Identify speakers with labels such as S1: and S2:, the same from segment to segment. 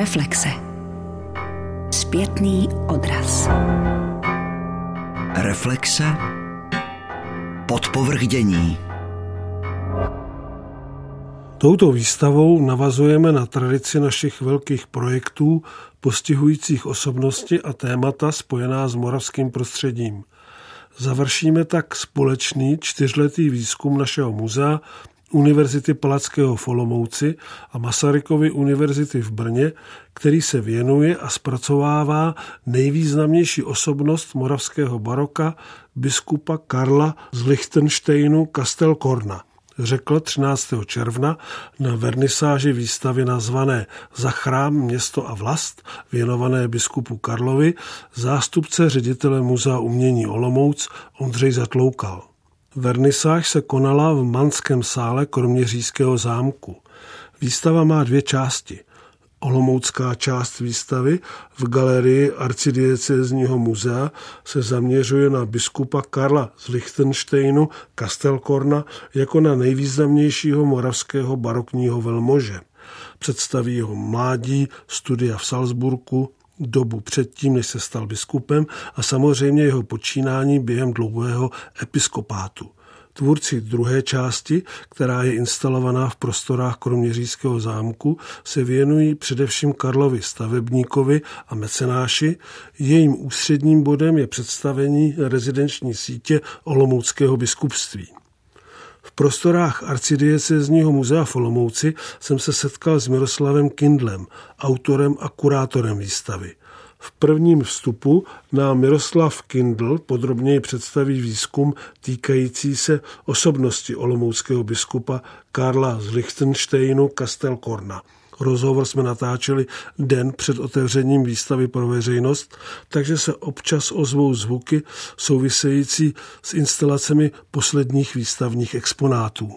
S1: Reflexe. Zpětný odraz.
S2: Reflexe. Podpovrdění.
S3: Touto výstavou navazujeme na tradici našich velkých projektů postihujících osobnosti a témata spojená s moravským prostředím. Završíme tak společný čtyřletý výzkum našeho muzea Univerzity Palackého v Olomouci a Masarykovy univerzity v Brně, který se věnuje a zpracovává nejvýznamnější osobnost moravského baroka biskupa Karla z Lichtensteinu Kastelkorna řekl 13. června na vernisáži výstavy nazvané Za chrám, město a vlast, věnované biskupu Karlovi, zástupce ředitele Muzea umění Olomouc Ondřej Zatloukal. Vernisáž se konala v Manském sále Kroměřížského zámku. Výstava má dvě části. Olomoucká část výstavy v galerii arcidiecézního muzea se zaměřuje na biskupa Karla z Lichtensteinu Kastelkorna jako na nejvýznamnějšího moravského barokního velmože. Představí jeho mládí, studia v Salzburku, dobu předtím, než se stal biskupem a samozřejmě jeho počínání během dlouhého episkopátu. Tvůrci druhé části, která je instalovaná v prostorách Kroměřížského zámku, se věnují především Karlovi stavebníkovi a mecenáši. Jejím ústředním bodem je představení rezidenční sítě Olomouckého biskupství. V prostorách arcidiecezního muzea v Olomouci jsem se setkal s Miroslavem Kindlem, autorem a kurátorem výstavy. V prvním vstupu nám Miroslav Kindl podrobněji představí výzkum týkající se osobnosti olomouckého biskupa Karla z Lichtensteinu Kastelkorna. Rozhovor jsme natáčeli den před otevřením výstavy pro veřejnost, takže se občas ozvou zvuky související s instalacemi posledních výstavních exponátů.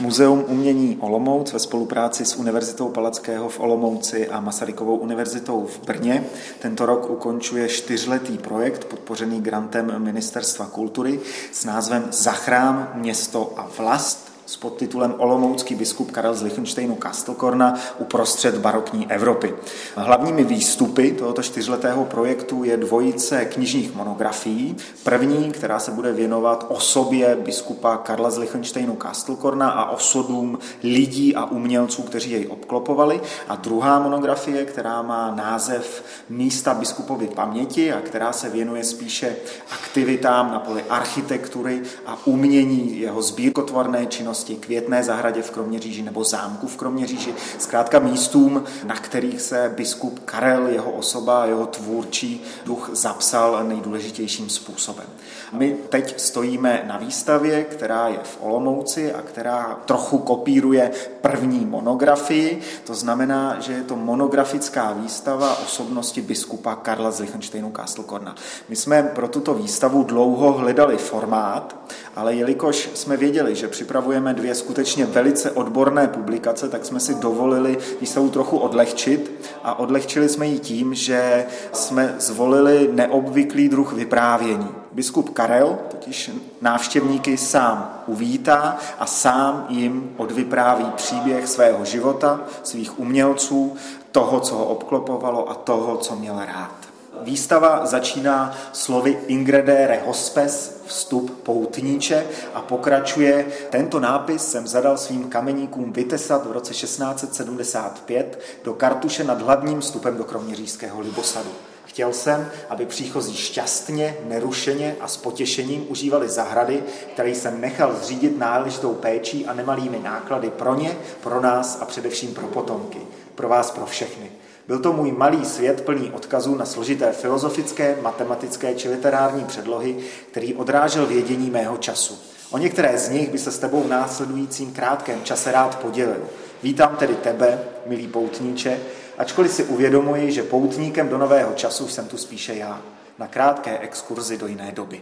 S4: Muzeum umění Olomouc ve spolupráci s Univerzitou Palackého v Olomouci a Masarykovou univerzitou v Brně tento rok ukončuje čtyřletý projekt podpořený grantem Ministerstva kultury s názvem Zachrám město a vlast s podtitulem Olomoucký biskup Karel z Lichtensteinu Kastelkorna uprostřed barokní Evropy. Hlavními výstupy tohoto čtyřletého projektu je dvojice knižních monografií. První, která se bude věnovat osobě biskupa Karla z Lichtensteinu Kastelkorna a osudům lidí a umělců, kteří jej obklopovali. A druhá monografie, která má název Místa biskupovy paměti a která se věnuje spíše aktivitám na poli architektury a umění jeho sbírkotvorné činnosti činnosti, květné zahradě v Kroměříži nebo zámku v Kroměříži, zkrátka místům, na kterých se biskup Karel, jeho osoba, jeho tvůrčí duch zapsal nejdůležitějším způsobem. My teď stojíme na výstavě, která je v Olomouci a která trochu kopíruje první monografii. To znamená, že je to monografická výstava osobnosti biskupa Karla z Lichtensteinu Kastelkorna. My jsme pro tuto výstavu dlouho hledali formát, ale jelikož jsme věděli, že připravujeme dvě skutečně velice odborné publikace, tak jsme si dovolili výstavu trochu odlehčit a odlehčili jsme ji tím, že jsme zvolili neobvyklý druh vyprávění. Biskup Karel totiž návštěvníky sám uvítá a sám jim odvypráví příběh svého života, svých umělců, toho, co ho obklopovalo a toho, co měl rád. Výstava začíná slovy Ingredere Hospes, vstup poutníče a pokračuje. Tento nápis jsem zadal svým kameníkům vytesat v roce 1675 do kartuše nad hlavním vstupem do Kroměřížského Libosadu. Chtěl jsem, aby příchozí šťastně, nerušeně a s potěšením užívali zahrady, které jsem nechal zřídit náležitou péčí a nemalými náklady pro ně, pro nás a především pro potomky. Pro vás, pro všechny. Byl to můj malý svět plný odkazů na složité filozofické, matematické či literární předlohy, který odrážel vědění mého času. O některé z nich by se s tebou v následujícím krátkém čase rád podělil. Vítám tedy tebe, milý poutníče, ačkoliv si uvědomuji, že poutníkem do nového času jsem tu spíše já. Na krátké exkurzi do jiné doby.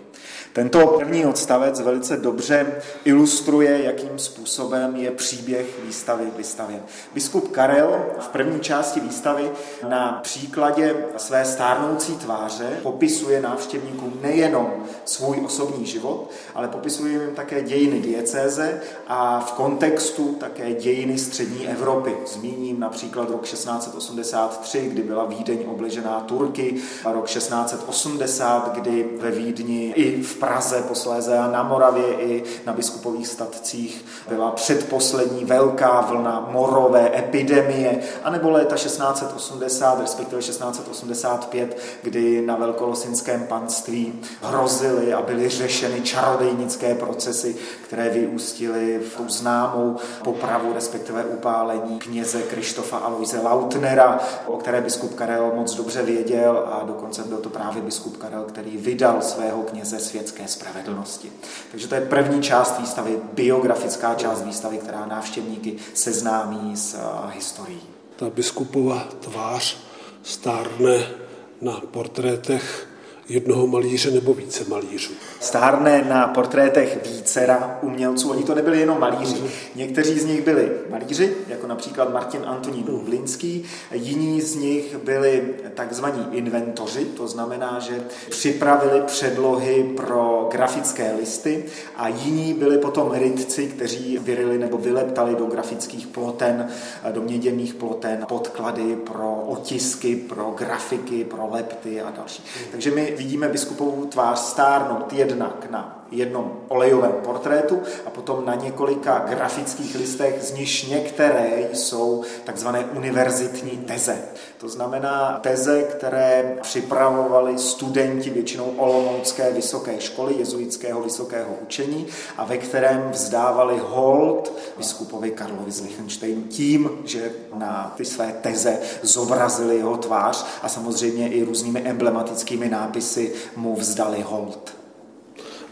S4: Tento první odstavec velice dobře ilustruje, jakým způsobem je příběh výstavy vystavěn. Biskup Karel v první části výstavy na příkladě své stárnoucí tváře popisuje návštěvníkům nejenom svůj osobní život, ale popisuje jim také dějiny diecéze a v kontextu také dějiny střední Evropy. Zmíním například rok 1683, kdy byla Vídeň obležená Turky, a rok 1680, kdy ve Vídni i v Praze posléze a na Moravě i na biskupových statcích byla předposlední velká vlna morové epidemie, anebo léta 1680, respektive 1685, kdy na velkolosinském panství hrozily a byly řešeny čarodejnické procesy, které vyústily v tu známou popravu, respektive upálení kněze Krištofa Aloise Lautnera, o které biskup Karel moc dobře věděl a dokonce byl to právě biskup Karel, který vydal svého kněze světské spravedlnosti. Takže to je první část výstavy, biografická část výstavy, která návštěvníky seznámí s eh, historií.
S3: Ta biskupova tvář stárne na portrétech jednoho malíře nebo více malířů.
S4: Stárne na portrétech vícera umělců. Oni to nebyli jenom malíři. Někteří z nich byli malíři, jako například Martin Antonín Blinský. Jiní z nich byli takzvaní inventoři, to znamená, že připravili předlohy pro grafické listy a jiní byli potom rytci, kteří vyrili nebo vyleptali do grafických ploten, do měděných ploten podklady pro otisky, pro grafiky, pro lepty a další. Takže my vidíme biskupovou tvář stárnout jednak na jednom olejovém portrétu a potom na několika grafických listech, z nichž některé jsou takzvané univerzitní teze. To znamená teze, které připravovali studenti většinou Olomoucké vysoké školy, jezuitského vysokého učení a ve kterém vzdávali hold biskupovi Karlovi z Lichtensteinu tím, že na ty své teze zobrazili jeho tvář a samozřejmě i různými emblematickými nápisy mu vzdali hold.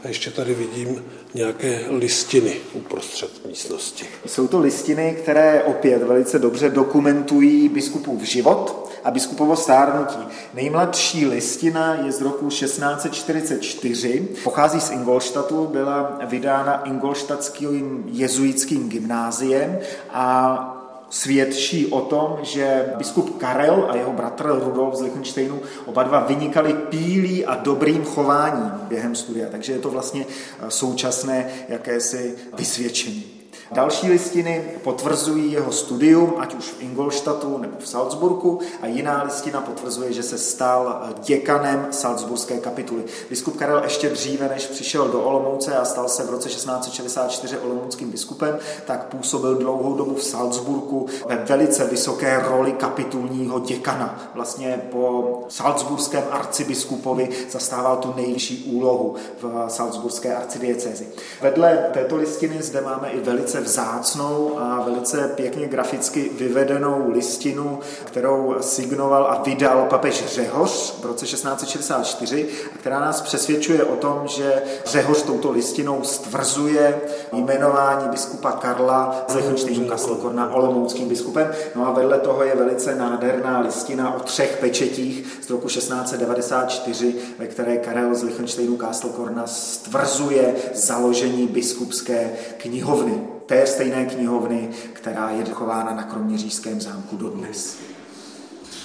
S3: A ještě tady vidím nějaké listiny uprostřed místnosti.
S4: Jsou to listiny, které opět velice dobře dokumentují biskupův život a biskupovo stárnutí. Nejmladší listina je z roku 1644, pochází z Ingolštatu, byla vydána Ingolštatským jezuitským gymnáziem a svědčí o tom, že biskup Karel a jeho bratr Rudolf z Lichtensteinu oba dva vynikali pílí a dobrým chováním během studia. Takže je to vlastně současné jakési vysvědčení. Další listiny potvrzují jeho studium, ať už v Ingolštatu nebo v Salzburgu, a jiná listina potvrzuje, že se stal děkanem Salzburské kapituly. Biskup Karel ještě dříve, než přišel do Olomouce a stal se v roce 1664 olomouckým biskupem, tak působil dlouhou dobu v Salzburgu ve velice vysoké roli kapitulního děkana. Vlastně po salzburském arcibiskupovi zastával tu nejvyšší úlohu v salzburské arcidiecezi. Vedle této listiny zde máme i velice velice vzácnou a velice pěkně graficky vyvedenou listinu, kterou signoval a vydal papež Řehoř v roce 1664, a která nás přesvědčuje o tom, že Řehoř touto listinou stvrzuje jmenování biskupa Karla z Lichtenštejnu Kastelkorna olomouckým biskupem. No a vedle toho je velice nádherná listina o třech pečetích z roku 1694, ve které Karel z Lichtenštejnu Kastelkorna stvrzuje založení biskupské knihovny té stejné knihovny, která je chována na Kroměřížském zámku dodnes.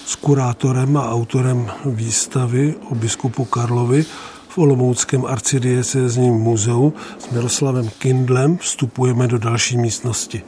S3: S kurátorem a autorem výstavy o biskupu Karlovi v Olomouckém arcidiecézním muzeu s Miroslavem Kindlem vstupujeme do další místnosti.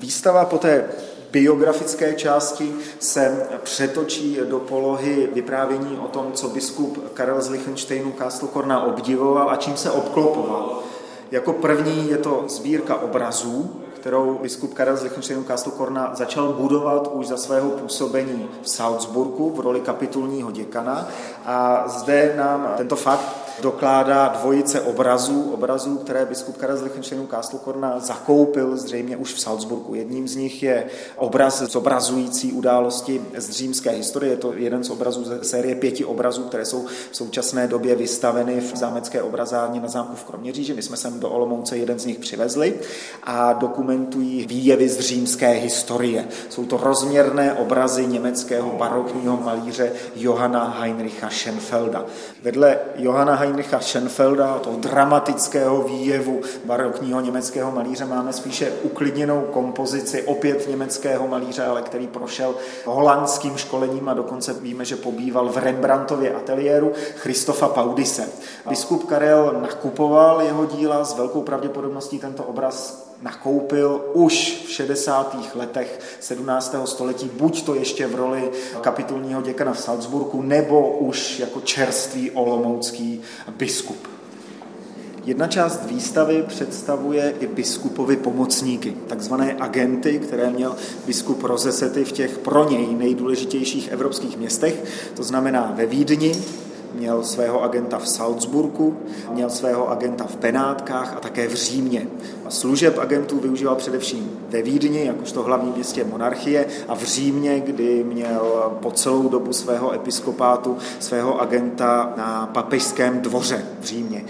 S4: Výstava po té biografické části se přetočí do polohy vyprávění o tom, co biskup Karel z Lichtensteinu Kastelkorna obdivoval a čím se obklopoval. Jako první je to sbírka obrazů, kterou biskup Karel z Lichtensteinu Kastelkorna začal budovat už za svého působení v Salzburgu v roli kapitulního děkana. A zde nám tento fakt dokládá dvojice obrazů, obrazů, které biskup Karel z Lichtensteinů Kástlokorna zakoupil zřejmě už v Salzburgu. Jedním z nich je obraz zobrazující události z římské historie. Je to jeden z obrazů ze série pěti obrazů, které jsou v současné době vystaveny v zámecké obrazárně na zámku v Kroměříži. My jsme sem do Olomouce jeden z nich přivezli a dokumentují výjevy z římské historie. Jsou to rozměrné obrazy německého barokního malíře Johanna Heinricha Schenfelda. Vedle Johanna Heinricha Schenfelda, toho dramatického výjevu barokního německého malíře, máme spíše uklidněnou kompozici opět německého malíře, ale který prošel holandským školením a dokonce víme, že pobýval v Rembrandtově ateliéru Christofa Paudise. Biskup Karel nakupoval jeho díla, s velkou pravděpodobností tento obraz nakoupil už v 60. letech 17. století, buď to ještě v roli kapitulního děkana v Salzburgu, nebo už jako čerstvý olomoucký biskup. Jedna část výstavy představuje i biskupovi pomocníky, takzvané agenty, které měl biskup rozesety v těch pro něj nejdůležitějších evropských městech, to znamená ve Vídni, měl svého agenta v Salzburgu, měl svého agenta v Benátkách a také v Římě. A služeb agentů využíval především ve Vídni, jakožto hlavním městě monarchie, a v Římě, kdy měl po celou dobu svého episkopátu svého agenta na papežském dvoře v Římě.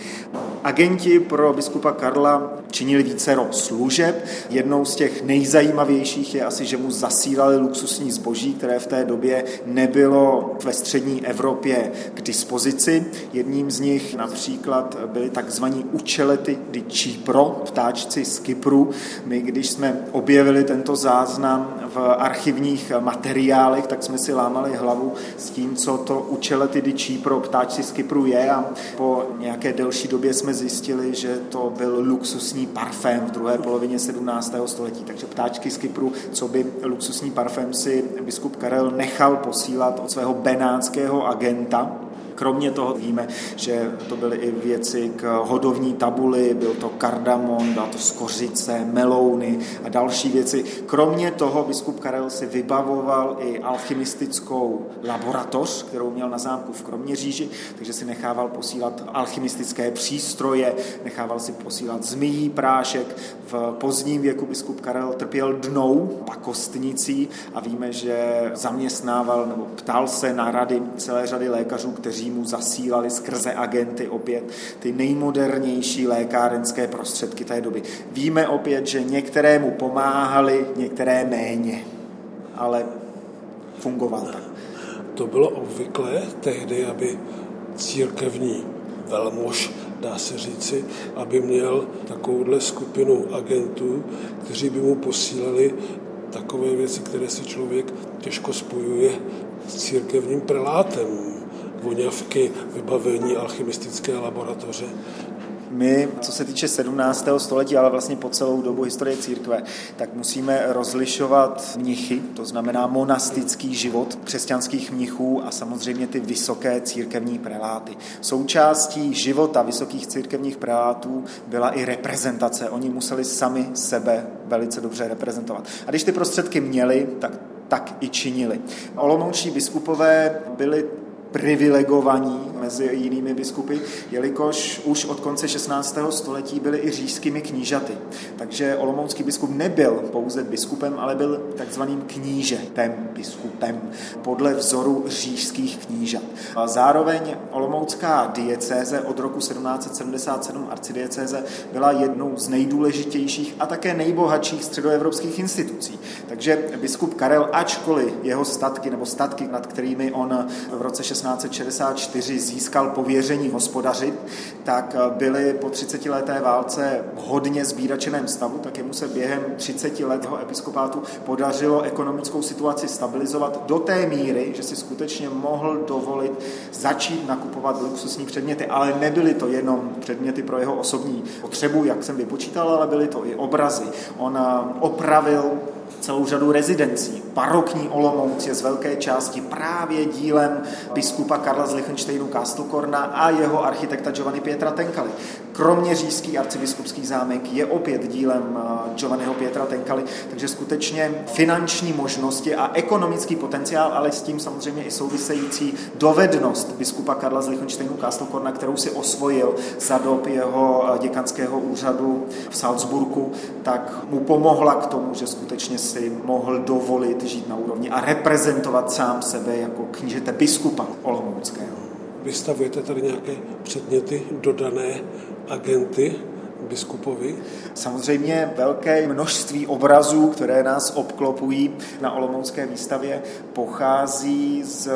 S4: Agenti pro biskupa Karla činili vícero služeb. Jednou z těch nejzajímavějších je asi, že mu zasílali luxusní zboží, které v té době nebylo ve střední Evropě k dispozici. Jedním z nich například byli takzvaní učelety di Cipro, ptáčci z Kypru. My, když jsme objevili tento záznam v archivních materiálech, tak jsme si lámali hlavu s tím, co to učelety di Cipro, ptáčci z Kypru je a po nějaké delší době jsme zjistili, že to byl luxusní parfém v druhé polovině 17. století. Takže ptáčky z Kypru, co by luxusní parfém si biskup Karel nechal posílat od svého benátského agenta, Kromě toho víme, že to byly i věci k hodovní tabuli, byl to kardamon, byla to skořice, melouny a další věci. Kromě toho biskup Karel si vybavoval i alchymistickou laboratoř, kterou měl na zámku v Kroměříži, takže si nechával posílat alchymistické přístroje, nechával si posílat zmíjí prášek. V pozdním věku biskup Karel trpěl dnou, pakostnicí a víme, že zaměstnával nebo ptal se na rady celé řady lékařů, kteří mu zasílali skrze agenty opět ty nejmodernější lékárenské prostředky té doby. Víme opět, že některé mu pomáhali, některé méně, ale fungoval tak.
S3: To bylo obvyklé tehdy, aby církevní velmož, dá se říci, aby měl takovouhle skupinu agentů, kteří by mu posílali takové věci, které si člověk těžko spojuje s církevním prelátem voňavky, vybavení alchymistické laboratoře.
S4: My, co se týče 17. století, ale vlastně po celou dobu historie církve, tak musíme rozlišovat mnichy, to znamená monastický život křesťanských mnichů a samozřejmě ty vysoké církevní preláty. Součástí života vysokých církevních prelátů byla i reprezentace. Oni museli sami sebe velice dobře reprezentovat. A když ty prostředky měli, tak tak i činili. Olomoučtí biskupové byli privilegovaní mezi jinými biskupy, jelikož už od konce 16. století byli i říšskými knížaty. Takže olomoucký biskup nebyl pouze biskupem, ale byl takzvaným knížetem, biskupem, podle vzoru říšských knížat. A zároveň olomoucká diecéze od roku 1777 arcidiecéze byla jednou z nejdůležitějších a také nejbohatších středoevropských institucí. Takže biskup Karel, ačkoliv jeho statky nebo statky, nad kterými on v roce 1664 získal pověření hospodařit, tak byly po 30 leté válce hodně zbíračeném stavu, tak jemu se během 30 let jeho episkopátu podařilo ekonomickou situaci stabilizovat do té míry, že si skutečně mohl dovolit začít nakupovat luxusní předměty, ale nebyly to jenom předměty pro jeho osobní potřebu, jak jsem vypočítal, ale byly to i obrazy. On opravil celou řadu rezidencí. Barokní Olomouc je z velké části právě dílem biskupa Karla z Lichtensteinu Kastelkorna a jeho architekta Giovanni Pietra Tenkali. Kroměřížský arcibiskupský zámek je opět dílem eh, Giovanniho Pietra Tenkali, takže skutečně finanční možnosti a ekonomický potenciál, ale s tím samozřejmě i související dovednost biskupa Karla z Lichtensteinu Kastelkorna, kterou si osvojil za dob jeho eh, děkanského úřadu v Salzburgu, tak mu pomohla k tomu, že skutečně si mohl dovolit žít na úrovni a reprezentovat sám sebe jako knížete biskupa Olomouckého.
S3: Vystavujete tady nějaké předměty dodané agenty biskupovi?
S4: Samozřejmě velké množství obrazů, které nás obklopují na Olomoucké výstavě, pochází z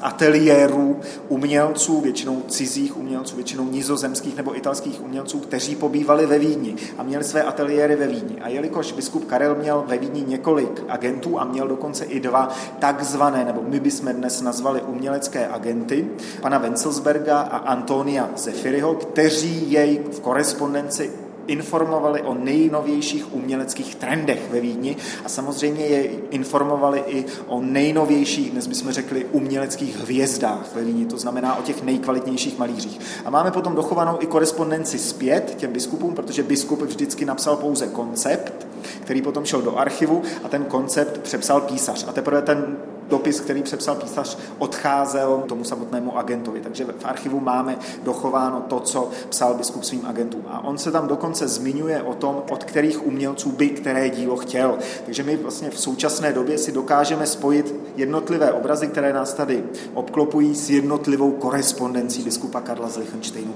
S4: ateliérů umělců, většinou cizích umělců, většinou nizozemských nebo italských umělců, kteří pobývali ve Vídni a měli své ateliéry ve Vídni. A jelikož biskup Karel měl ve Vídni několik agentů a měl dokonce i dva takzvané, nebo my bychom dnes nazvali umělecké agenty, pana Wencelsberga a Antonia Zefiriho, kteří jej v korespondenci informovali o nejnovějších uměleckých trendech ve Vídni a samozřejmě je informovali i o nejnovějších, dnes bychom řekli, uměleckých hvězdách ve Vídni, to znamená o těch nejkvalitnějších malířích. A máme potom dochovanou i korespondenci zpět těm biskupům, protože biskup vždycky napsal pouze koncept, který potom šel do archivu a ten koncept přepsal písař. A teprve ten dopis, který přepsal písař, odcházel tomu samotnému agentovi. Takže v archivu máme dochováno to, co psal biskup svým agentům. A on se tam dokonce zmiňuje o tom, od kterých umělců by které dílo chtěl. Takže my vlastně v současné době si dokážeme spojit jednotlivé obrazy, které nás tady obklopují s jednotlivou korespondencí biskupa Karla z Lichtensteinu.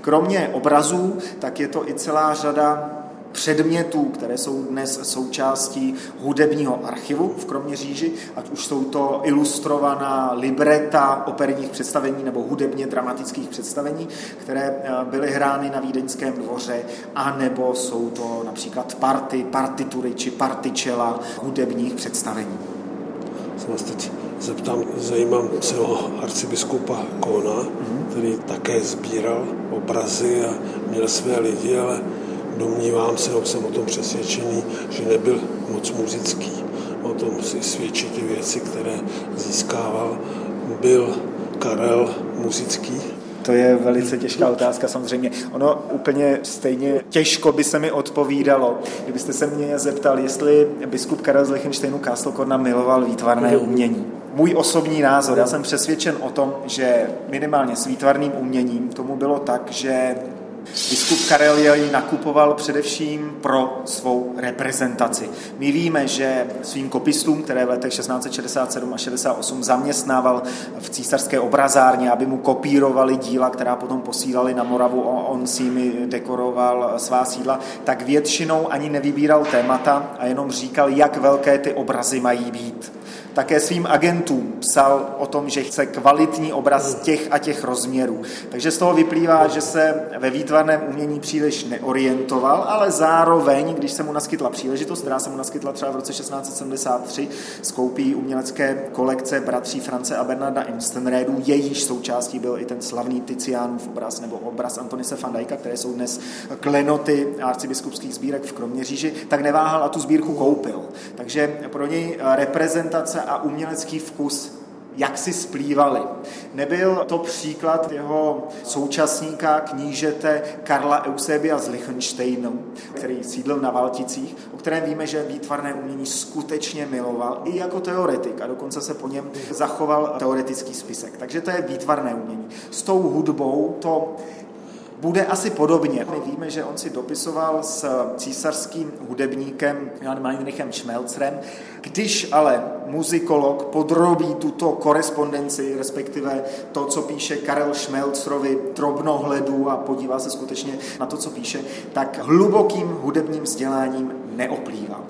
S4: Kromě obrazů, tak je to i celá řada předmětů, které jsou dnes součástí hudebního archivu v Kroměříži, ať už jsou to ilustrovaná libreta operních představení nebo hudebně dramatických představení, které eh, byly hrány na Vídeňském dvoře, a nebo jsou to například party, partitury či partičela hudebních představení.
S3: Se vás teď zeptám, zajímám se o arcibiskupa Kona, mm-hmm. který také sbíral obrazy a měl své lidi, ale domnívám se, jsem o tom přesvědčený, že nebyl moc muzický. O tom si svědčí ty věci, které získával. Byl Karel muzický?
S4: To je velice těžká otázka samozřejmě. Ono úplně stejně těžko by se mi odpovídalo, kdybyste se mě zeptal, jestli biskup Karel z Lichtensteinu Kastelkorna miloval výtvarné umění. Můj osobní názor, já jsem přesvědčen o tom, že minimálně s výtvarným uměním tomu bylo tak, že Biskup Karel jej nakupoval především pro svou reprezentaci. My víme, že svým kopistům, které v letech 1667 a 68 zaměstnával v císařské obrazárně, aby mu kopírovali díla, která potom posílali na Moravu on si jimi dekoroval svá sídla, tak většinou ani nevybíral témata a jenom říkal, jak velké ty obrazy mají být také svým agentům psal o tom, že chce kvalitní obraz těch a těch rozměrů. Takže z toho vyplývá, že se ve výtvarném umění příliš neorientoval, ale zároveň, když se mu naskytla příležitost, která se mu naskytla třeba v roce 1673, skoupí umělecké kolekce bratří France a Bernarda Imstenrédů, jejíž součástí byl i ten slavný Tizianův obraz nebo obraz Antonise van Dijka, které jsou dnes klenoty arcibiskupských sbírek v Kroměříži, tak neváhal a tu sbírku koupil. Takže pro něj reprezentace a umělecký vkus jak si splývali. Nebyl to příklad jeho současníka knížete Karla Eusebia z Lichtensteinu, který sídlil na Valticích, o kterém víme, že výtvarné umění skutečně miloval i jako teoretik a dokonce se po něm zachoval teoretický spisek. Takže to je výtvarné umění. S tou hudbou to bude asi podobně. My víme, že on si dopisoval s císařským hudebníkem Jan Meinrichem Schmelzrem. Když ale muzikolog podrobí tuto korespondenci, respektive to, co píše Karel Schmelzrovi drobnohledu a podívá se skutečně na to, co píše, tak hlubokým hudebním vzděláním neoplýval.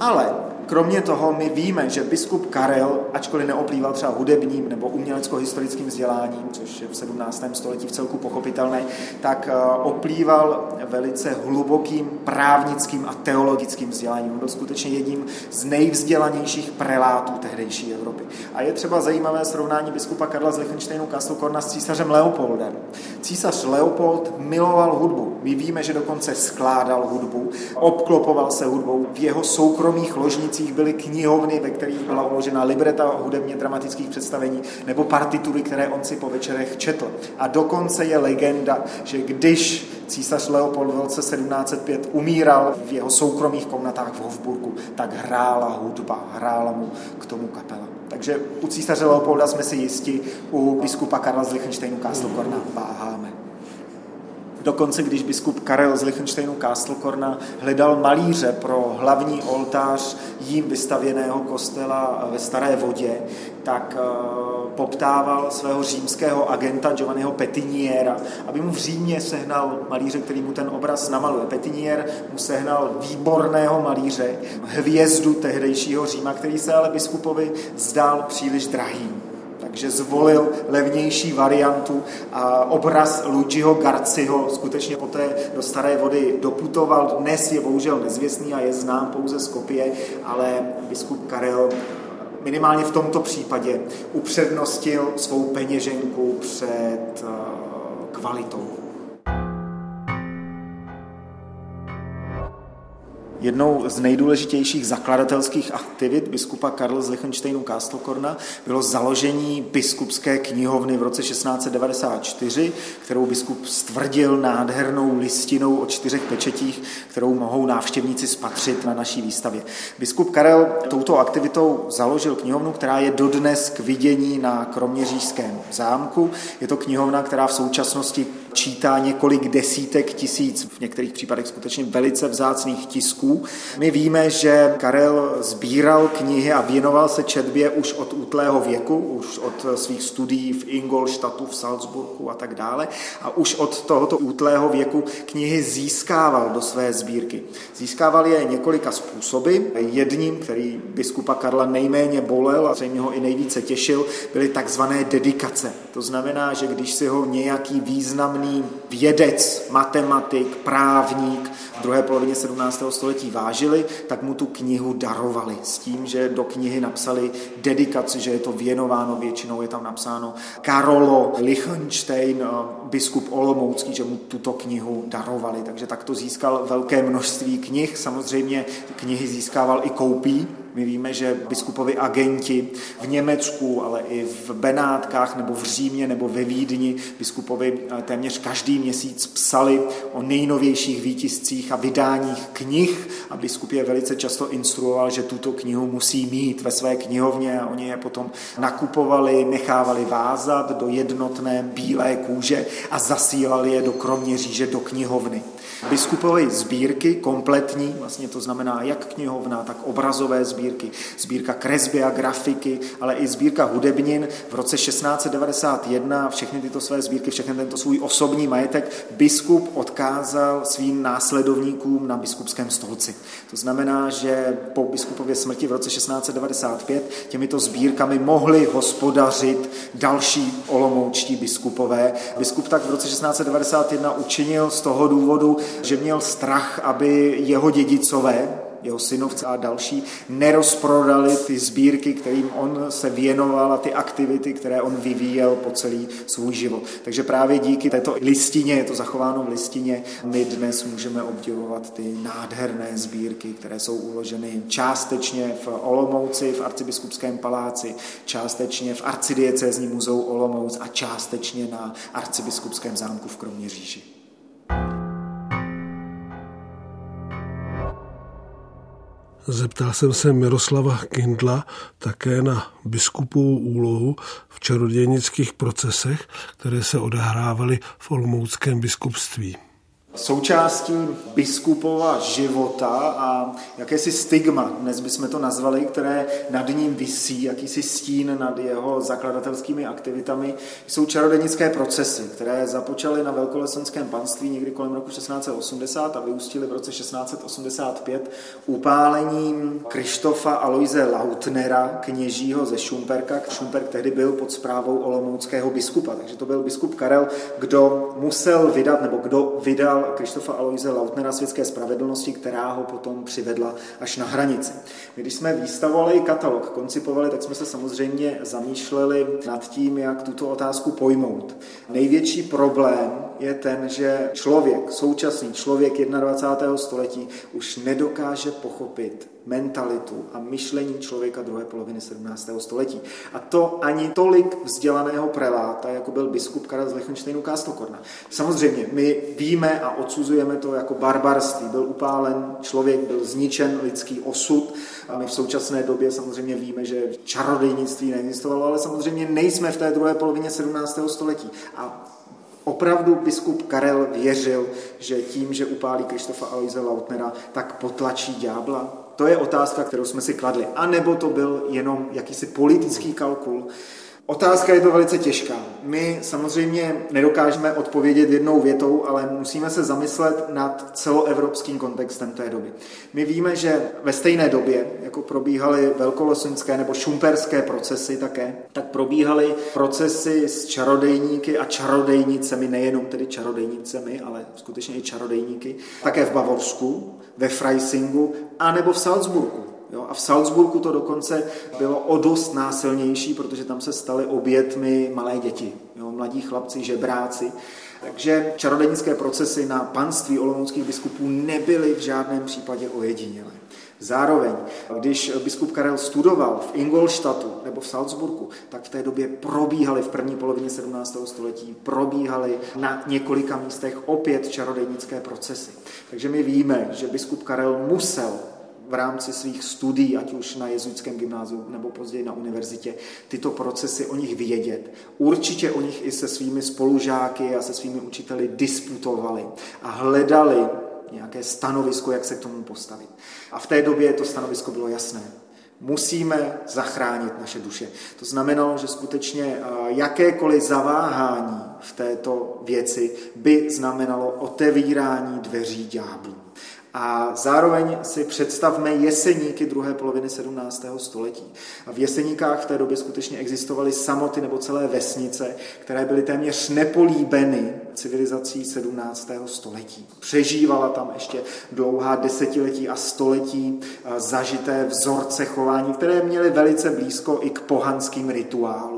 S4: Ale Kromě toho my víme, že biskup Karel, ačkoliv neoplýval třeba hudebním nebo umělecko-historickým vzděláním, což je v 17. století v celku pochopitelné, tak eh, oplýval velice hlubokým právnickým a teologickým vzděláním. On byl skutečně jedním z nejvzdělanějších prelátů tehdejší Evropy. A je třeba zajímavé srovnání biskupa Karla z Lichtensteinu Kastelkorna s císařem Leopoldem. Císař Leopold miloval hudbu. My víme, že dokonce skládal hudbu, obklopoval se hudbou. V jeho soukromých ložnicích byly knihovny, ve kterých byla uložena libreta hudebně dramatických představení nebo partitury, které on si po večerech četl. A dokonce je legenda, že když císař Leopold v roce 1705 umíral v jeho soukromých komnatách v Hofburgu, tak hrála hudba, hrála mu k tomu kapela. Takže u císaře Leopolda jsme si jisti, u biskupa Karla z Lichtensteinu Kastelkorna váháme. Dokonce, když biskup Karel z Lichtensteinu Kastelkorna hledal malíře pro hlavní oltář jím vystavěného kostela ve Staré vodě, tak eh, poptával svého římského agenta Giovanniho Petiniera, aby mu v Římě sehnal malíře, který mu ten obraz namaluje. Petinier mu sehnal výborného malíře, hvězdu tehdejšího Říma, který se ale biskupovi zdál příliš drahým takže zvolil levnější variantu a obraz Luigiho Garciho skutečně poté do Staré vody doputoval. Dnes je bohužel nezvěstný a je znám pouze z kopie, ale biskup Karel minimálně v tomto případě upřednostil svou peněženku před eh, kvalitou. Jednou z nejdůležitějších zakladatelských aktivit biskupa Karla z Lichtensteinu Kastelkorna bylo založení biskupské knihovny v roce 1694, kterou biskup stvrdil nádhernou listinou o čtyřech pečetích, kterou mohou návštěvníci spatřit na naší výstavě. Biskup Karel touto aktivitou založil knihovnu, která je dodnes k vidění na Kroměřížském zámku. Je to knihovna, která v současnosti čítá několik desítek tisíc, v některých případech skutečně velice vzácných tisků. My víme, že Karel sbíral knihy a věnoval se četbě už od útlého věku, už od svých studií v Ingolstadtu, v Salzburgu a tak dále. A už od tohoto útlého věku knihy získával do své sbírky. Získával je několika způsoby. Jedním, který biskupa Karla nejméně bolel a zřejmě ho i nejvíce těšil, byly takzvané dedikace. To znamená, že když si ho nějaký významný vědec, matematik, právník v druhé polovině 17. století vážili, tak mu tu knihu darovali s tím, že do knihy napsali dedikaci, že je to věnováno, většinou je tam napsáno Karolo Lichtenstein, eh, biskup Olomoucký, že mu tuto knihu darovali. Takže takto získal velké množství knih. Samozřejmě knihy získával i koupí, my víme, že biskupovi agenti v Německu, ale i v Benátkách nebo v Římě nebo ve Vídni biskupovi eh, téměř každý měsíc psali o nejnovějších výtiscích a vydáních knih a biskup je velice často instruoval, že tuto knihu musí mít ve své knihovně a oni je potom nakupovali, nechávali vázat do jednotné bílé kůže a zasílali je do Kroměříže do knihovny. Biskupové sbírky kompletní, vlastně to znamená jak knihovna, tak obrazové sbírky, sbírka kresby a grafiky, ale i sbírka hudebnin. V roce 1691 všechny tyto své sbírky, všechny tento svůj osobní majetek biskup odkázal svým následovníkům na biskupském stolci. To znamená, že po biskupově smrti v roce 1695 těmito sbírkami mohli hospodařit další olomoučtí biskupové. Biskup tak v roce 1691 učinil z toho důvodu, že měl strach, aby jeho dědicové, jeho synovce a další, nerozprodali ty sbírky, kterým on se věnoval a ty aktivity, které on vyvíjel po celý svůj život. Takže právě díky této listině, je to zachováno v listině, my dnes můžeme obdivovat ty nádherné sbírky, které jsou uloženy částečně v Olomouci, v arcibiskupském paláci, částečně v arcidiecézním muzeu Olomouc a částečně na arcibiskupském zámku v Kroměříži.
S3: Zeptal jsem se Miroslava Kindla také na biskupovou úlohu v čarodějnických procesech, které se odehrávaly v Olomouckém biskupství.
S4: Součástí biskupova života a jakési stigma, dnes bychom to nazvali, které nad ním visí, jakýsi stín nad jeho zakladatelskými aktivitami, jsou čarodenické procesy, které započaly na velkolesenském panství někdy kolem roku 1680 a vyústily v roce 1685 upálením Krištofa Aloise Lautnera, kněžího ze Šumperka. Šumperk tehdy byl pod zprávou olomouckého biskupa, takže to byl biskup Karel, kdo musel vydat, nebo kdo vydal Krištofa Aloise Lautnera světské spravedlnosti, která ho potom přivedla až na hranici. My, když jsme výstavovali katalog, koncipovali, tak jsme se samozřejmě zamýšleli nad tím, jak tuto otázku pojmout. Největší problém je ten, že člověk, současný člověk 21. století už nedokáže pochopit mentalitu a myšlení člověka druhé poloviny 17. století. A to ani tolik vzdělaného preláta, jako byl biskup Karel z Lichtensteinu Kástokorna. Samozřejmě, my víme a odsuzujeme to jako barbarství. Byl upálen člověk, byl zničen lidský osud a my v současné době samozřejmě víme, že čarodejnictví neexistovalo, ale samozřejmě nejsme v té druhé polovině 17. století. A Opravdu biskup Karel věřil, že tím, že upálí Krištofa Aloise Lautnera, tak potlačí ďábla? To je otázka, kterou jsme si kladli. A nebo to byl jenom jakýsi politický kalkul, Otázka je to velice těžká. My samozřejmě nedokážeme odpovědět jednou větou, ale musíme se zamyslet nad celoevropským kontextem té doby. My víme, že ve stejné době, jako probíhaly velkolosunské nebo šumperské procesy také, tak probíhaly procesy s čarodejníky a čarodejnicemi, nejenom tedy čarodejnicemi, ale skutečně i čarodejníky, také v Bavorsku, ve Freisingu a nebo v Salzburgu. Jo? A v Salzburgu to dokonce bylo o dost násilnější, protože tam se staly obětmi malé děti, jo? mladí chlapci, žebráci. Takže čarodějnické procesy na panství olomouckých biskupů nebyly v žádném případě ojedinělé. Zároveň, když biskup Karel studoval v Ingolstadtu nebo v Salzburgu, tak v té době probíhaly v první polovině 17. století, probíhaly na několika místech opět čarodejnické procesy. Takže my víme, že biskup Karel musel v rámci svých studií, ať už na jezuitském gymnáziu nebo později na univerzitě, tyto procesy o nich vědět. Určitě o nich i se svými spolužáky a se svými učiteli disputovali a hledali nějaké stanovisko, jak se k tomu postavit. A v té době to stanovisko bylo jasné. Musíme zachránit naše duše. To znamenalo, že skutečně jakékoliv zaváhání v této věci by znamenalo otevírání dveří ďáblů. A zároveň si představme jeseníky druhé poloviny 17. století. A v jeseníkách v té době skutečně existovaly samoty nebo celé vesnice, které byly téměř nepolíbeny civilizací 17. století. Přežívala tam ještě dlouhá desetiletí a století zažité vzorce chování, které měly velice blízko i k pohanským rituálům.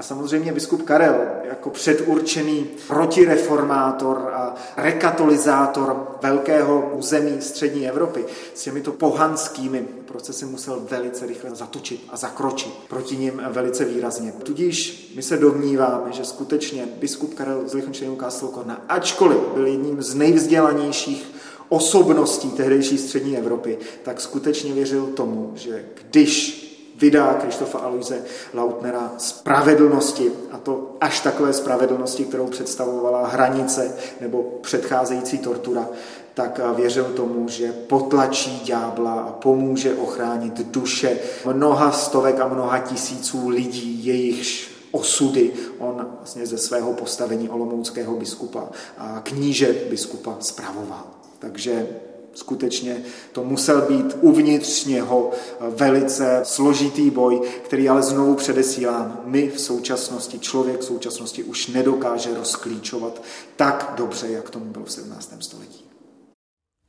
S4: A samozřejmě biskup Karel jako předurčený protireformátor a rekatolizátor velkého území střední Evropy s těmito pohanskými procesy musel velice rychle zatočit a zakročit proti nim velice výrazně. Tudíž my se domníváme, že skutečně biskup Karel z Lichtensteinu Kastelkorna, ačkoliv byl jedním z nejvzdělanějších osobností tehdejší střední Evropy, tak skutečně věřil tomu, že když vydá Krištofa Aloise Lautnera spravedlnosti, a to až takové spravedlnosti, kterou představovala hranice nebo předcházející tortura, tak věřil tomu, že potlačí ďábla a pomůže ochránit duše mnoha stovek a mnoha tisíců lidí, jejichž osudy on vlastně ze svého postavení olomouckého biskupa a kníže biskupa spravoval. Takže Skutečně to musel být uvnitř něho velice složitý boj, který ale znovu předesílám, my v současnosti, člověk v současnosti už nedokáže rozklíčovat tak dobře, jak tomu bylo v 17. století.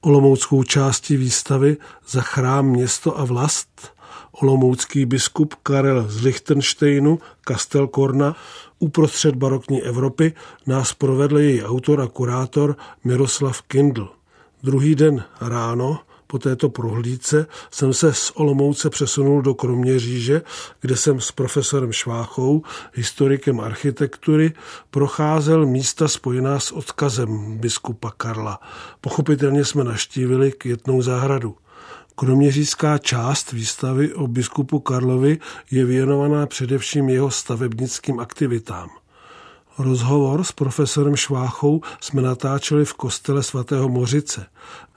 S3: Olomouckou částí výstavy za chrám město a vlast olomoucký biskup Karel z Lichtensteinu, Kastelkorna, uprostřed barokní Evropy nás provedl její autor a kurátor Miroslav Kindl. Druhý den ráno po této prohlídce jsem se z Olomouce přesunul do Kroměříže, kde jsem s profesorem Šváchou, historikem architektury, procházel místa spojená s odkazem biskupa Karla. Pochopitelně jsme naštívili květnou zahradu. Kroměřížská část výstavy o biskupu Karlovi je věnovaná především jeho stavebnickým aktivitám. Rozhovor s profesorem Šváchou jsme natáčeli v kostele svatého Mořice.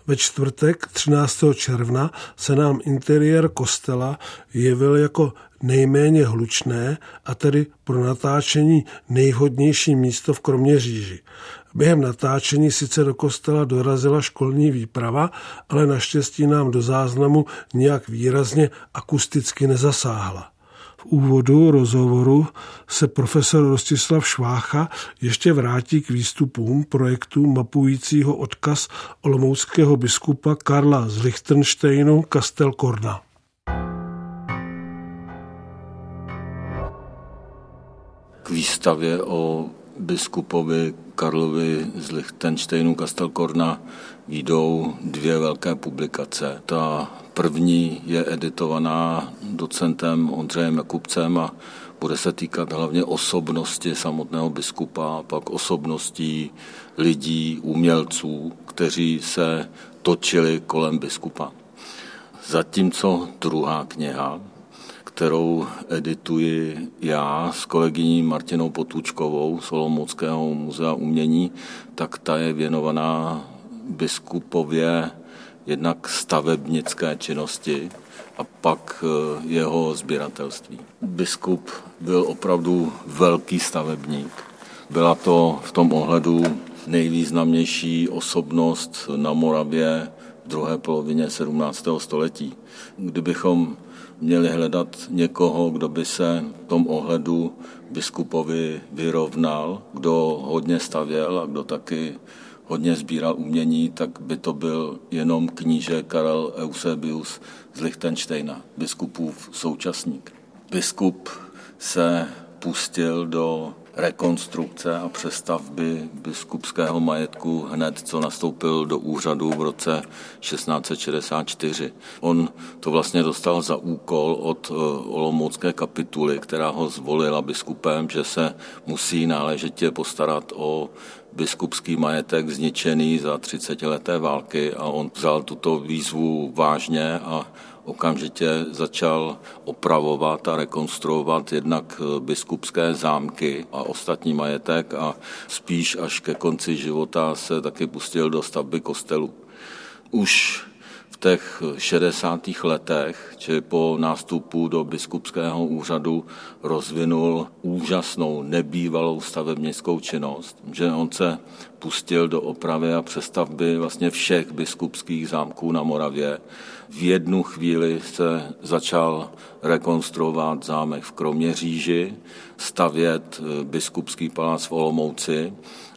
S3: Ve čtvrtek 13. června se nám interiér kostela jevil jako nejméně hlučné a tedy pro natáčení nejvhodnější místo v Kroměříži. Během natáčení sice do kostela dorazila školní výprava, ale naštěstí nám do záznamu nějak výrazně akusticky nezasáhla. Úvodu rozhovoru se profesor Rostislav Švácha ještě vrátí k výstupům projektu mapujícího odkaz olomouckého biskupa Karla z Lichtensteinu Kastelkorna.
S1: K výstavě o biskupovi Karlovi z Lichtensteinu Kastelkorna výjdou dvě velké publikace. Ta první je editovaná docentem Ondřejem Jakubcem a bude se týkat hlavně osobnosti samotného biskupa, pak osobností lidí, umělců, kteří se točili kolem biskupa. Zatímco druhá kniha, kterou edituji já s kolegyní Martinou Potůčkovou z Olomouckého muzea umění, tak ta je věnovaná biskupově jednak stavebnické činnosti a pak eh, jeho sběratelství. Biskup byl opravdu velký stavebník. Byla to v tom ohledu nejvýznamnější osobnost na Moravě v druhé polovině 17. století. Kdybychom měli hledat někoho, kdo by se v tom ohledu biskupovi vyrovnal, kdo hodně stavěl a kdo taky hodně sbíral umění, tak by to byl jenom kníže Karel Eusebius z Lichtensteina, biskupův současník. Biskup se pustil do rekonstrukce a přestavby biskupského majetku hned, co nastoupil do úřadu v roce 1664. On to vlastně dostal za úkol od eh, Olomoucké kapituly, která ho zvolila biskupem, že se musí náležitě postarat o biskupský majetek zničený za 30 leté války a on vzal tuto výzvu vážně a okamžitě začal opravovat a rekonstruovat jednak biskupské zámky a ostatní majetek a spíš až ke konci života se taky pustil do stavby kostelu. Už těch 60. letech, či po nástupu do biskupského úřadu, rozvinul úžasnou, nebývalou stavebnickou činnost, že on se pustil do opravy a přestavby vlastně všech biskupských zámků na Moravě. V jednu chvíli se začal rekonstruovat zámek v Kroměříži, stavět eh, biskupský palác v Olomouci,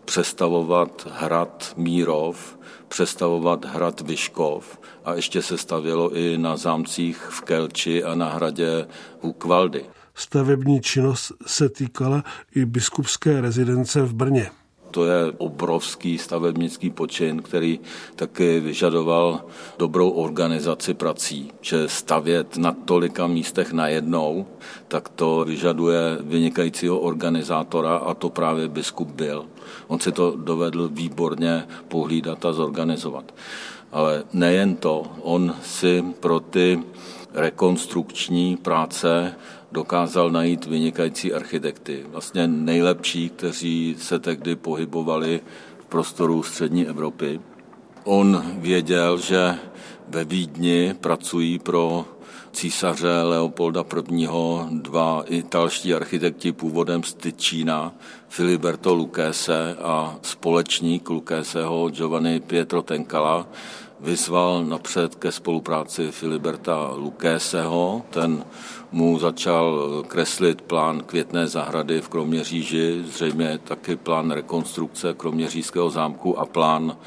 S1: přestavovat hrad Mírov, přestavovat hrad Vyškov a ještě se stavělo i na zámcích v Kelči a na hradě Hukvaldy.
S3: Stavební činnost se týkala i biskupské rezidence v Brně.
S1: To je obrovský stavebnický počin, který taky vyžadoval dobrou organizaci prací, že stavět na tolika místech najednou, tak to vyžaduje vynikajícího organizátora a to právě biskup byl. On si to dovedl výborně pohlídat a zorganizovat. Ale nejen to, on si pro ty rekonstrukční práce dokázal najít vynikající architekty. Vlastně nejlepší, kteří se tehdy pohybovali v prostoru střední Evropy. On věděl, že ve Vídni pracují pro císaře Leopolda I. dva italští architekti původem z Tyčína, Filiberto Lucchese a společník Luccheseho Giovanni Pietro Tencala, vyzval napřed ke spolupráci Filiberta Lukéseho. Ten mu začal kreslit plán květné zahrady v Kroměříži, zřejmě taky plán rekonstrukce Kroměřížského zámku a plán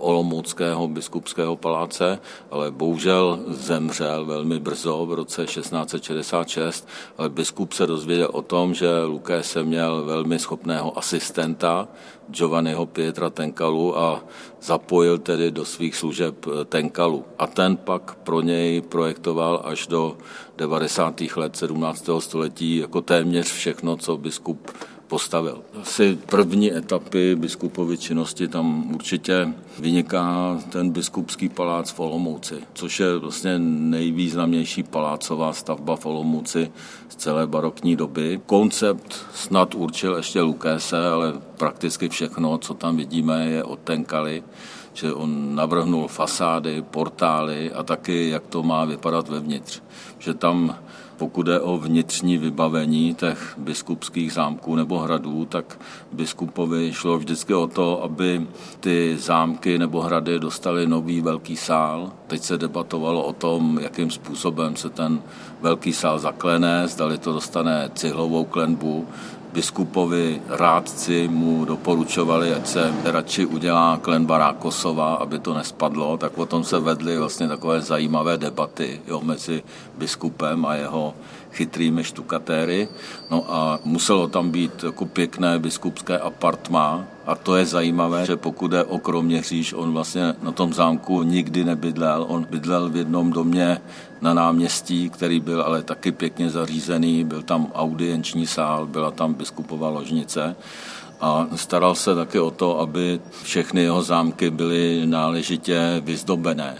S1: Olomouckého biskupského paláce, ale bohužel zemřel velmi brzo v roce 1666, ale biskup se dozvěděl o tom, že Luké se měl velmi schopného asistenta, Giovanniho Pietra Tenkalu a zapojil tedy do svých služeb Tenkalu. A ten pak pro něj projektoval až do 90. let 17. století jako téměř všechno, co biskup postavil. Asi první etapy biskupovy činnosti tam určitě vyniká ten biskupský palác v Olomouci, což je vlastně nejvýznamnější palácová stavba v Olomouci z celé barokní doby. Koncept snad určil ještě Lukése, ale prakticky všechno, co tam vidíme, je od Tenkali že on navrhnul fasády, portály a taky, jak to má vypadat vevnitř. Že tam pokud je o vnitřní vybavení těch biskupských zámků nebo hradů, tak biskupovi šlo vždycky o to, aby ty zámky nebo hrady dostaly nový velký sál. Teď se debatovalo o tom, jakým způsobem se ten velký sál zaklene, zdali to dostane cihlovou klenbu, biskupovi rádci mu doporučovali, ať se radši udělá klenba Rákosova, aby to nespadlo, tak o tom se vedly vlastně takové zajímavé debaty jo, mezi biskupem a jeho chytrými štukatéry. No a muselo tam být jako pěkné biskupské apartma a to je zajímavé, že pokud je o Kroměříž, on vlastně na tom zámku nikdy nebydlel. On bydlel v jednom domě na náměstí, který byl ale taky pěkně zařízený. Byl tam audienční sál, byla tam biskupová ložnice a staral se také o to, aby všechny jeho zámky byly náležitě vyzdobené.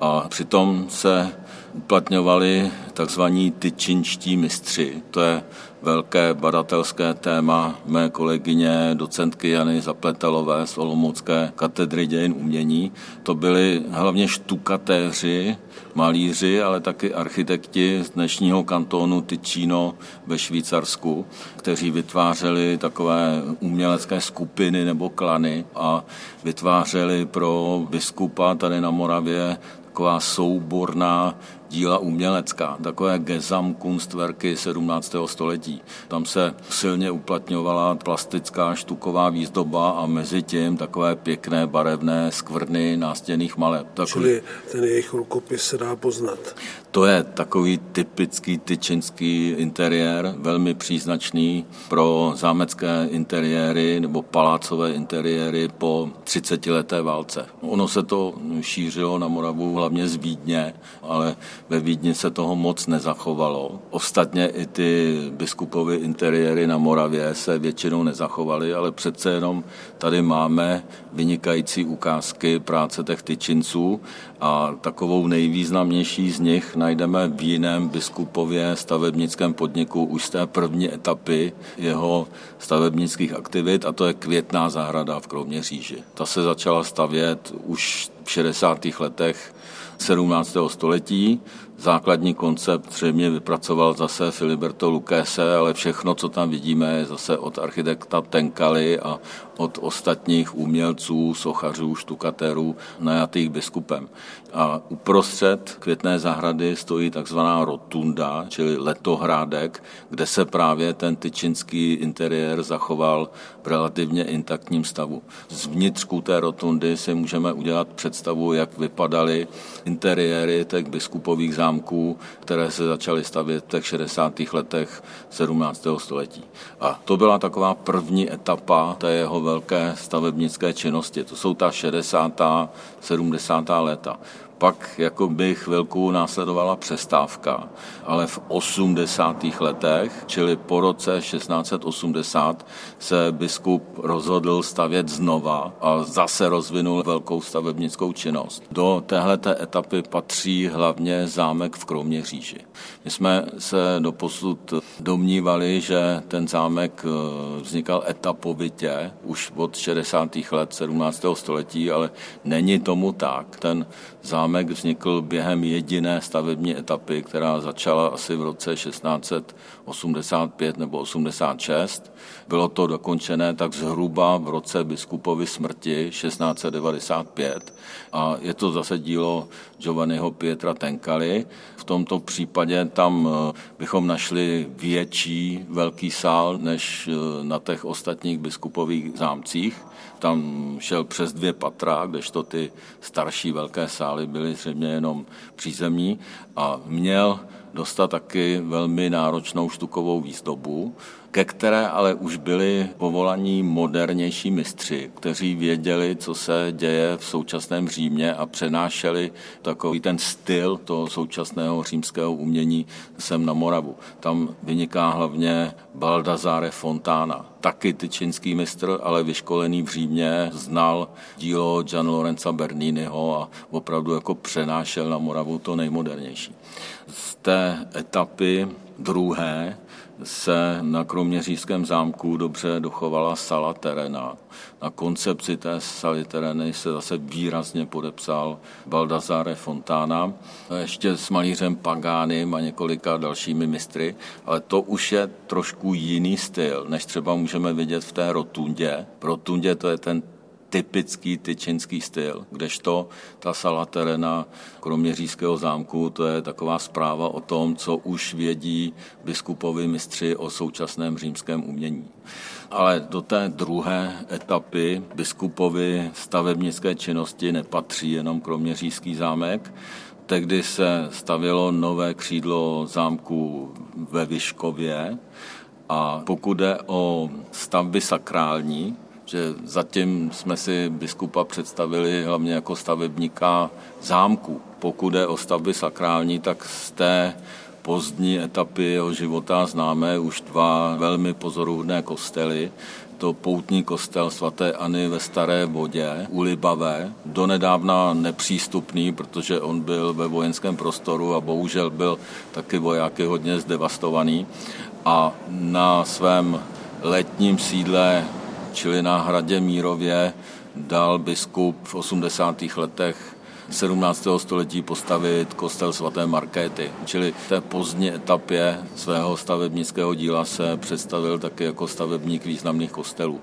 S1: A přitom se uplatňovali takzvaní tyčinští mistři. To je velké badatelské téma mé kolegyně docentky Jany Zapletelové z Olomoucké katedry dějin umění. To byli hlavně štukatéři, malíři, ale taky architekti z dnešního kantonu Ticino ve Švýcarsku, kteří vytvářeli takové umělecké skupiny nebo klany a vytvářeli pro biskupa tady na Moravě taková souborná díla umělecká, takové Gesamtkunstwerky 17. století. Tam se silně uplatňovala plastická štuková výzdoba a mezi tím takové pěkné barevné skvrny nástěných maleb.
S3: Takový... Čili ten jejich rukopis se dá poznat.
S1: To je takový typický tyčinský interiér, velmi příznačný pro zámecké interiéry nebo palácové interiéry po 30 leté válce. Ono se to šířilo na Moravu hlavně z Vídně, ale ve Vídni se toho moc nezachovalo. Ostatně i ty biskupovy interiéry na Moravě se většinou nezachovaly, ale přece jenom tady máme vynikající ukázky práce těch tyčinců a takovou nejvýznamnější z nich najdeme v jiném biskupově stavebnickém podniku už z té první etapy jeho stavebnických aktivit a to je Květná zahrada v Kroměříži. Ta se začala stavět už v 60. letech 17. století. Základní koncept zřejmě vypracoval zase Filiberto Lucchese, ale všechno, co tam vidíme, je zase od architekta Tenkali a od ostatních umělců, sochařů, štukatérů najatých biskupem. A uprostřed květné zahrady stojí takzvaná rotunda, čili letohrádek, kde se právě ten tyčinský interiér zachoval v relativně intaktním stavu. Z vnitřku té rotundy si můžeme udělat představu, jak vypadaly interiéry těch biskupových zámků, které se začaly stavět v těch 60. letech 17. století. A to byla taková první etapa té jeho velké stavebnické činnosti. To jsou ta 60. 70. léta. Pak jako by chvilku následovala přestávka, ale v 80. letech, čili po roce 1680, se biskup rozhodl stavět znova a zase rozvinul velkou stavebnickou činnost. Do téhleté etapy patří hlavně zámek v Kroměříži. My jsme se doposud domnívali, že ten zámek eh, vznikal etapovitě už od 60. let 17. století, ale není tomu tak. Ten zámek vznikl během jediné stavební etapy, která začala asi v roce 1685 nebo 86. Bylo to dokončené tak zhruba v roce biskupovy smrti 1695 a je to zase dílo Giovanniho Pietra Tenkali. V tomto případě tam eh, bychom našli větší velký sál než eh, na těch ostatních biskupových zámcích. Tam šel přes dvě patra, kdežto ty starší velké sály byly zřejmě jenom přízemní a měl dostat taky velmi náročnou štukovou výzdobu. Ke které ale už byli povolaní modernější mistři, kteří věděli, co se děje v současném Římě a přenášeli takový ten styl toho současného římského umění sem na Moravu. Tam vyniká hlavně Baldazáre Fontana, taky tyčinský mistr, ale vyškolený v Římě, znal dílo Gian Lorenza Berniniho a opravdu jako přenášel na Moravu to nejmodernější. Z té etapy druhé se na Kroměřížském zámku dobře dochovala sala terena. Na koncepci té saly tereny se zase výrazně podepsal Baldassare Fontana, ještě s malířem Pagánem a několika dalšími mistry, ale to už je trošku jiný styl, než třeba můžeme vidět v té rotundě. V rotundě to je ten typický tyčinský styl, kdežto ta sala terena Kroměřížského zámku, to je taková zpráva o tom, co už vědí biskupovi mistři o současném římském umění. Ale do té druhé etapy biskupovi stavebnické činnosti nepatří jenom Kroměřížský zámek, Tehdy se stavilo nové křídlo zámku ve Vyškově a pokud jde o stavby sakrální, že zatím jsme si biskupa představili hlavně jako stavebníka zámku. Pokud je o stavby sakrální, tak z té pozdní etapy jeho života známe už dva velmi pozoruhodné kostely. To poutní kostel svatéAny ve Staré vodě u Libavé, donedávna nepřístupný, protože on byl ve vojenském prostoru a bohužel byl taky vojáky hodně zdevastovaný. A na svém letním sídle čili na hradě Mírově dal biskup v 80. letech 17. století postavit kostel svaté Markéty. Čili v té pozdní etapě svého stavebnického díla se představil také jako stavebník významných kostelů.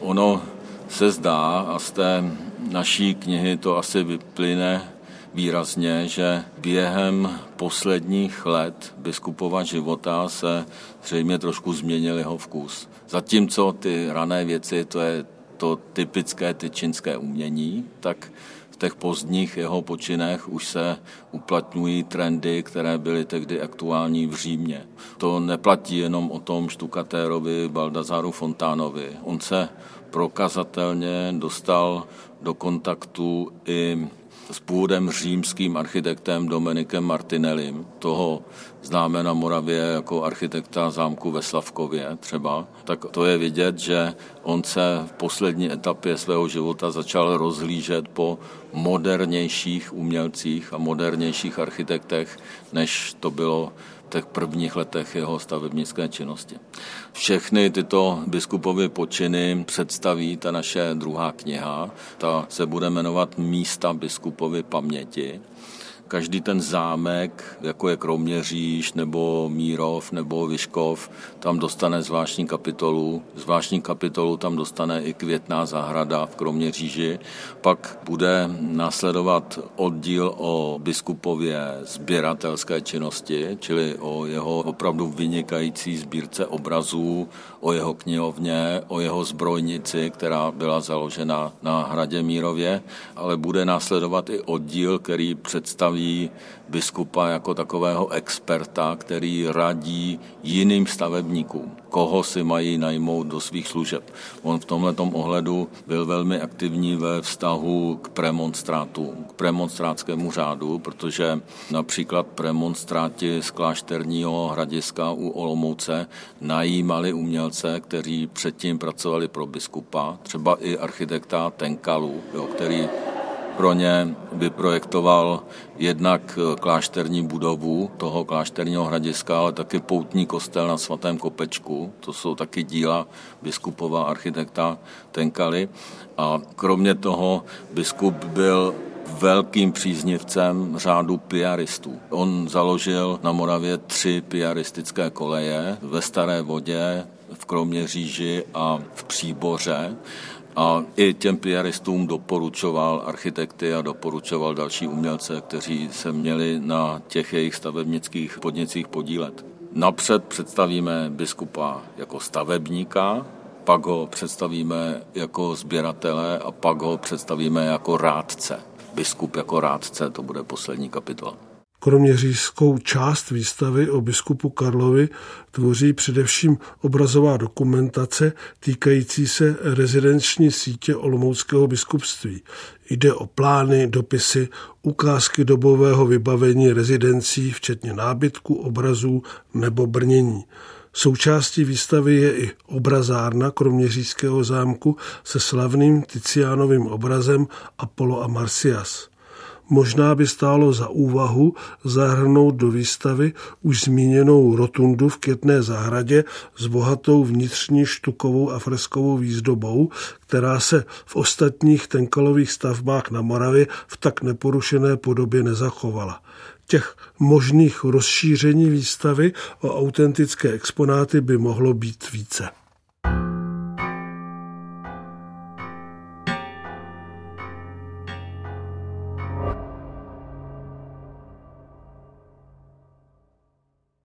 S1: Ono se zdá, a z té naší knihy to asi vyplyne výrazně, že během posledních let biskupova života se zřejmě trošku změnil jeho vkus. Zatímco ty rané věci, to je to typické tyčinské umění, tak v těch pozdních jeho počinech už se uplatňují trendy, které byly tehdy aktuální v Římě. To neplatí jenom o tom štukatérovi Baldazaru Fontánovi. On se prokazatelně dostal do kontaktu i s původem římským architektem Dominikem Martinellim. Toho známe na Moravě jako architekta zámku ve Slavkově třeba. Tak to je vidět, že on se v poslední etapě svého života začal rozhlížet po modernějších umělcích a modernějších architektech, než to bylo těch prvních letech jeho stavebnické činnosti. Všechny tyto biskupovy počiny představí ta naše druhá kniha. Ta se bude jmenovat Místa biskupovy paměti každý ten zámek, jako je Kroměříž nebo Mírov nebo Vyškov, tam dostane zvláštní kapitolu. Zvláštní kapitolu tam dostane i květná zahrada v Kroměříži. Pak bude následovat oddíl o biskupově sběratelské činnosti, čili o jeho opravdu vynikající sbírce obrazů, o jeho knihovně, o jeho zbrojnici, která byla založena na hradě Mírově, ale bude následovat i oddíl, který představí staví biskupa jako takového experta, který radí jiným stavebníkům, koho si mají najmout do svých služeb. On v tomto ohledu byl velmi aktivní ve vztahu k premonstrátu, k premonstrátskému řádu, protože například premonstráti z klášterního hradiska u Olomouce najímali umělce, kteří předtím pracovali pro biskupa, třeba i architekta Tenkalu, jo, který pro ně vyprojektoval jednak klášterní budovu toho klášterního hradiska, ale taky poutní kostel na svatém Kopečku. To jsou taky díla biskupova architekta Tenkali. A kromě toho biskup byl velkým příznivcem řádu piaristů. On založil na Moravě tři piaristické koleje ve Staré vodě, v Kroměříži a v Příboře a i těm piaristům doporučoval architekty a doporučoval další umělce, kteří se měli na těch jejich stavebnických podnicích podílet. Napřed představíme biskupa jako stavebníka, pak ho představíme jako sběratele a pak ho představíme jako rádce. Biskup jako rádce, to bude poslední kapitola.
S3: Kromě říjskou část výstavy o biskupu Karlovi tvoří především obrazová dokumentace týkající se rezidenční sítě Olomouckého biskupství. Jde o plány, dopisy, ukázky dobového vybavení rezidencí, včetně nábytku, obrazů nebo brnění. Součástí výstavy je i obrazárna Kroměřížského zámku se slavným Ticiánovým obrazem Apollo a Marcias. Možná by stálo za úvahu zahrnout do výstavy už zmíněnou rotundu v Květné zahradě s bohatou vnitřní štukovou a freskovou výzdobou, která se v ostatních tenkalových stavbách na Moravě v tak neporušené podobě nezachovala. Těch možných rozšíření výstavy o autentické exponáty by mohlo být více.